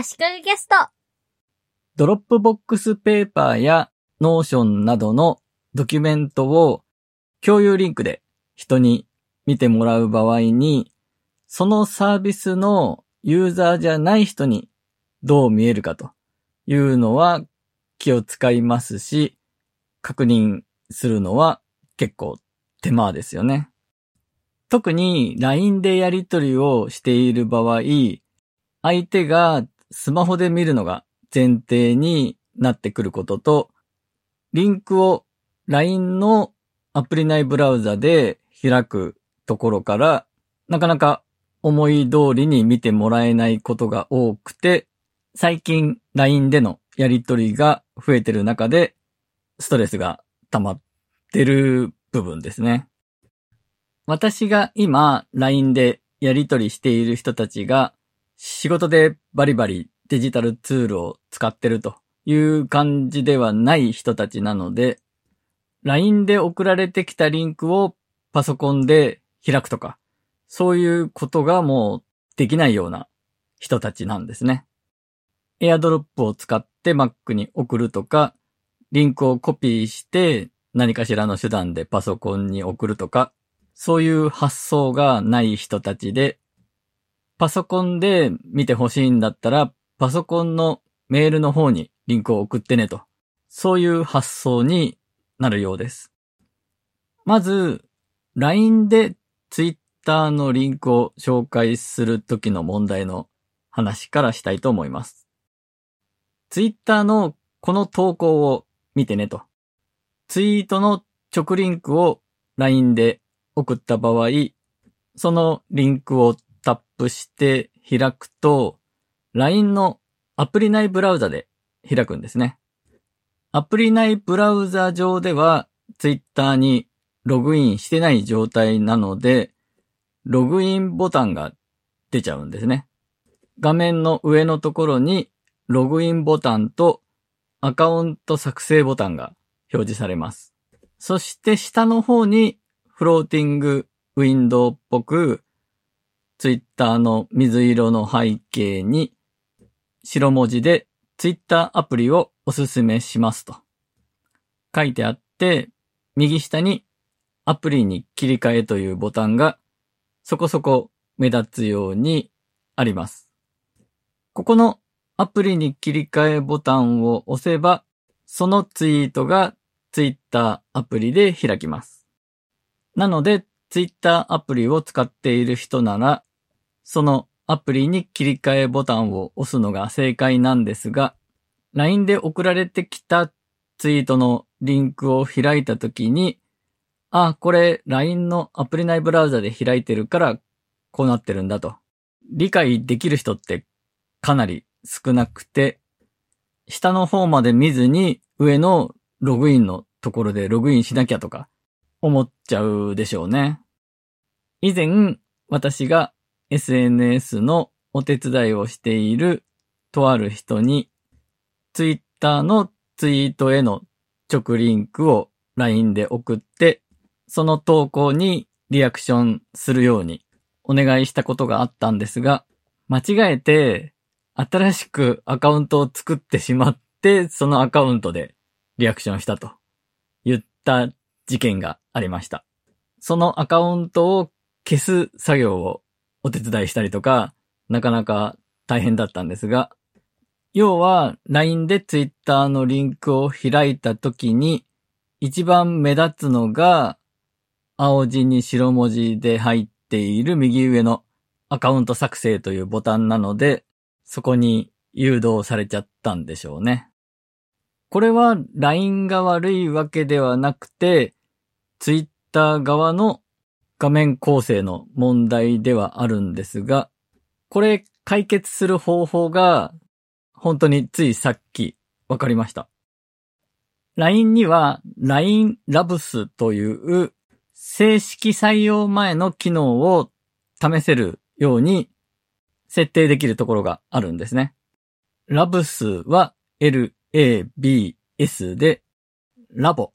足利ゲスト。ドロップボックスペーパーやノーションなどのドキュメントを共有リンクで人に見てもらう場合に、そのサービスのユーザーじゃない人にどう見えるかというのは気を使いますし、確認するのは結構手間ですよね。特に LINE でやり取りをしている場合、相手がスマホで見るのが前提になってくることと、リンクを LINE のアプリ内ブラウザで開くところから、なかなか思い通りに見てもらえないことが多くて、最近 LINE でのやり取りが増えてる中で、ストレスが溜まってる部分ですね。私が今 LINE でやり取りしている人たちが仕事でバリバリデジタルツールを使ってるという感じではない人たちなので、LINE で送られてきたリンクをパソコンで開くとか、そういうことがもうできないような人たちなんですね。AirDrop を使って Mac に送るとか、リンクをコピーして何かしらの手段でパソコンに送るとか、そういう発想がない人たちで、パソコンで見てほしいんだったら、パソコンのメールの方にリンクを送ってねと。そういう発想になるようです。まず、LINE で Twitter のリンクを紹介するときの問題の話からしたいと思います。Twitter のこの投稿を見てねと。ツイートの直リンクを LINE で送った場合、そのリンクをタップして開くと、LINE のアプリ内ブラウザで開くんですね。アプリ内ブラウザ上では Twitter にログインしてない状態なので、ログインボタンが出ちゃうんですね。画面の上のところにログインボタンとアカウント作成ボタンが表示されます。そして下の方にフローティングウィンドウっぽく、ツイッターの水色の背景に白文字でツイッターアプリをおすすめしますと書いてあって、右下にアプリに切り替えというボタンがそこそこ目立つようにあります。ここのアプリに切り替えボタンを押せば、そのツイートがツイッターアプリで開きます。なので、ツイッターアプリを使っている人なら、そのアプリに切り替えボタンを押すのが正解なんですが、LINE で送られてきたツイートのリンクを開いたときに、あ、これ LINE のアプリ内ブラウザで開いてるからこうなってるんだと。理解できる人ってかなり少なくて、下の方まで見ずに上のログインのところでログインしなきゃとか、思っちゃうでしょうね。以前、私が SNS のお手伝いをしているとある人に、Twitter のツイートへの直リンクを LINE で送って、その投稿にリアクションするようにお願いしたことがあったんですが、間違えて新しくアカウントを作ってしまって、そのアカウントでリアクションしたと言った事件がありました。そのアカウントを消す作業をお手伝いしたりとか、なかなか大変だったんですが、要は LINE で Twitter のリンクを開いた時に一番目立つのが青字に白文字で入っている右上のアカウント作成というボタンなので、そこに誘導されちゃったんでしょうね。これは LINE が悪いわけではなくて、ツイッター側の画面構成の問題ではあるんですが、これ解決する方法が本当についさっきわかりました。LINE には LINE Labs という正式採用前の機能を試せるように設定できるところがあるんですね。Labs は LABS でラボ、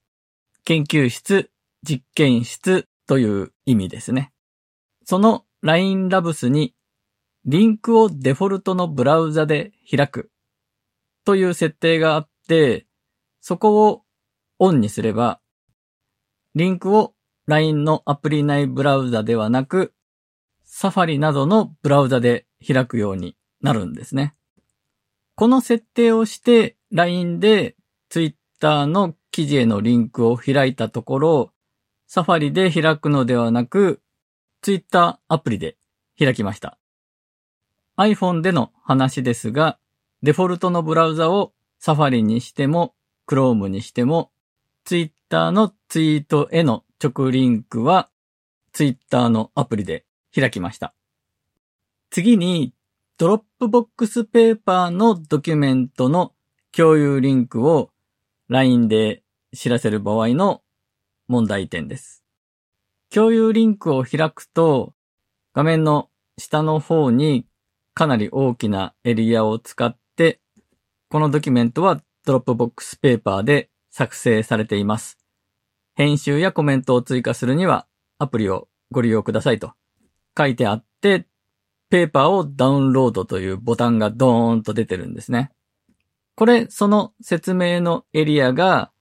研究室、実験室という意味ですね。その LINE Labs にリンクをデフォルトのブラウザで開くという設定があって、そこをオンにすれば、リンクを LINE のアプリ内ブラウザではなく、サファリなどのブラウザで開くようになるんですね。この設定をして LINE で Twitter の記事へのリンクを開いたところ、サファリで開くのではなく、Twitter アプリで開きました。iPhone での話ですが、デフォルトのブラウザをサファリにしても、Chrome にしても、Twitter のツイートへの直リンクは、Twitter のアプリで開きました。次に、 Dropbox Paper のドキュメントの共有リンクを LINE で知らせる場合の問題点です。共有リンクを開くと、画面の下の方にかなり大きなエリアを使って、このドキュメントは Dropbox Paper で作成されています。編集やコメントを追加するにはアプリをご利用くださいと書いてあって、ペーパーをダウンロードというボタンがドーンと出てるんですね。これ、その説明のエリアが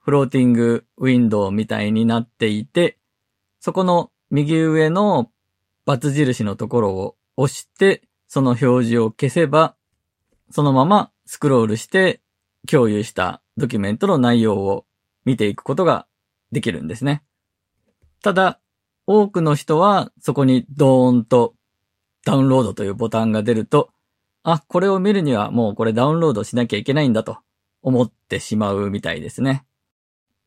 フローティングウィンドウみたいになっていて、そこの右上のバツ印のところを押して、その表示を消せば、そのままスクロールして共有したドキュメントの内容を見ていくことができるんですね。ただ、多くの人はそこにドーンとダウンロードというボタンが出ると、あ、これを見るにはもうこれダウンロードしなきゃいけないんだと思ってしまうみたいですね。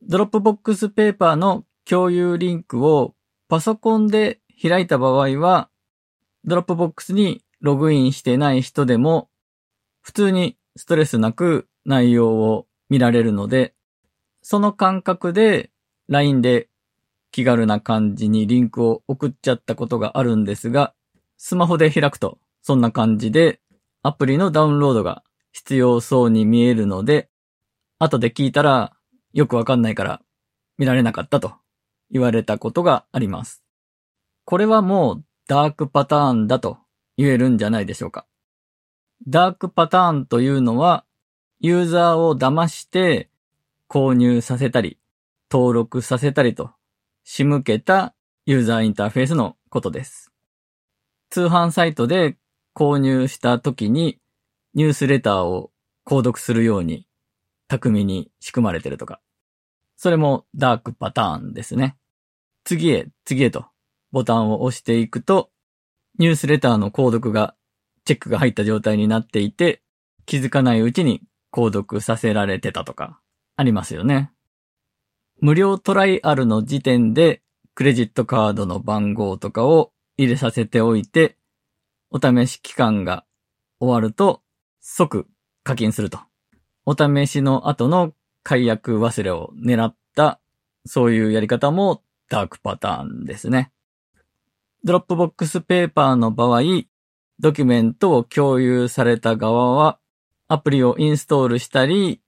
Dropbox Paper の共有リンクをパソコンで開いた場合は、 Dropbox にログインしてない人でも、普通にストレスなく内容を見られるので、その感覚で LINE で気軽な感じにリンクを送っちゃったことがあるんですが、スマホで開くとそんな感じでアプリのダウンロードが必要そうに見えるので、後で聞いたらよくわかんないから見られなかったと言われたことがあります。これはもうダークパターンだと言えるんじゃないでしょうか。ダークパターンというのは、ユーザーを騙して購入させたり、登録させたりと仕向けたユーザーインターフェースのことです。通販サイトで購入した時にニュースレターを購読するように巧みに仕組まれてるとか。それもダークパターンですね。次へ、次へとボタンを押していくと、ニュースレターの購読がチェックが入った状態になっていて、気づかないうちに購読させられてたとか、ありますよね。無料トライアルの時点で、クレジットカードの番号とかを入れさせておいて、お試し期間が終わると、即課金すると。お試しの後の解約忘れを狙った、そういうやり方もダークパターンですね。 Dropbox Paper の場合、ドキュメントを共有された側は、アプリをインストールしたり、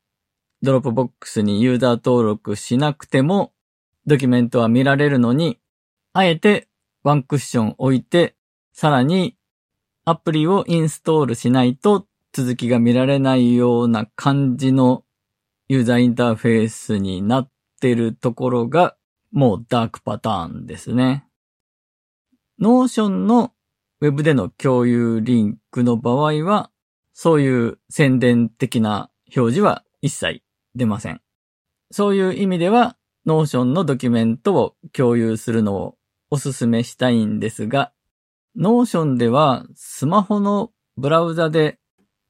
Dropbox にユーザー登録しなくても、ドキュメントは見られるのに、あえてワンクッション置いて、さらにアプリをインストールしないと続きが見られないような感じのユーザーインターフェースになってるところがもうダークパターンですね。 Notion のウェブでの共有リンクの場合は、そういう宣伝的な表示は一切出ません。そういう意味では、 Notion のドキュメントを共有するのをお勧めしたいんですが、Notion ではスマホのブラウザで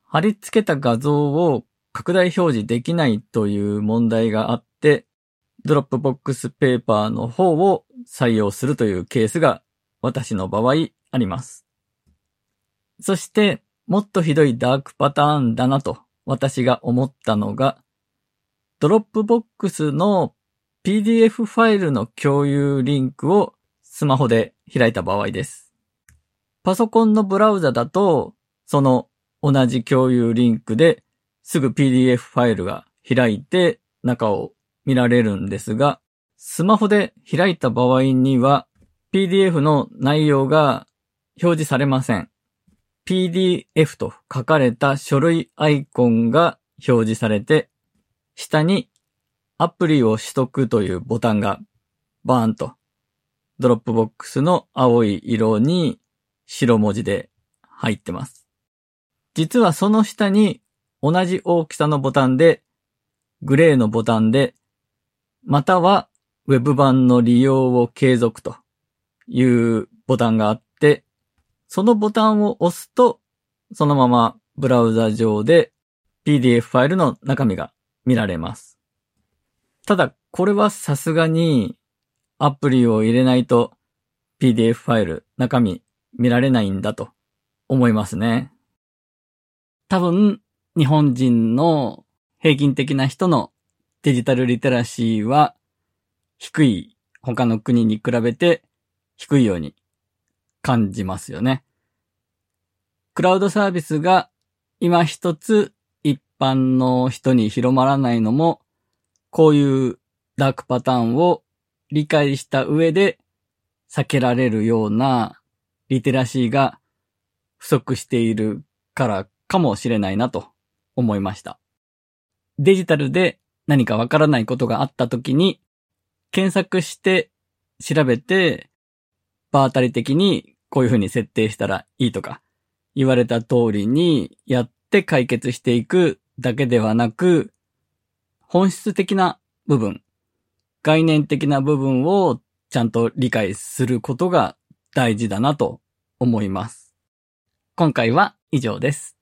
貼り付けた画像を拡大表示できないという問題があって、 Dropbox Paper の方を採用するというケースが私の場合あります。そして、もっとひどいダークパターンだなと私が思ったのが、 Dropbox の PDF ファイルの共有リンクをスマホで開いた場合です。パソコンのブラウザだと、その同じ共有リンクですぐ PDF ファイルが開いて中を見られるんですが、スマホで開いた場合には PDF の内容が表示されません。PDF と書かれた書類アイコンが表示されて、下にアプリを取得というボタンがバーンと Dropbox の青い色に白文字で入ってます。実はその下に同じ大きさのボタンで、グレーのボタンで、または Web 版の利用を継続というボタンがあって、そのボタンを押すと、そのままブラウザ上で PDF ファイルの中身が見られます。ただ、これはさすがにアプリを入れないと PDF ファイル中身見られないんだと思いますね。多分、日本人の平均的な人のデジタルリテラシーは低い他の国に比べて低いように感じますよね。クラウドサービスが今一つ一般の人に広まらないのも、こういうダークパターンを理解した上で避けられるようなリテラシーが不足しているからかもしれないなと思いました。デジタルで何かわからないことがあった時に検索して調べて場当たり的にこういうふうに設定したらいいとか言われた通りにやって解決していくだけではなく本質的な部分概念的な部分をちゃんと理解することが大事だなと思います。今回は以上です。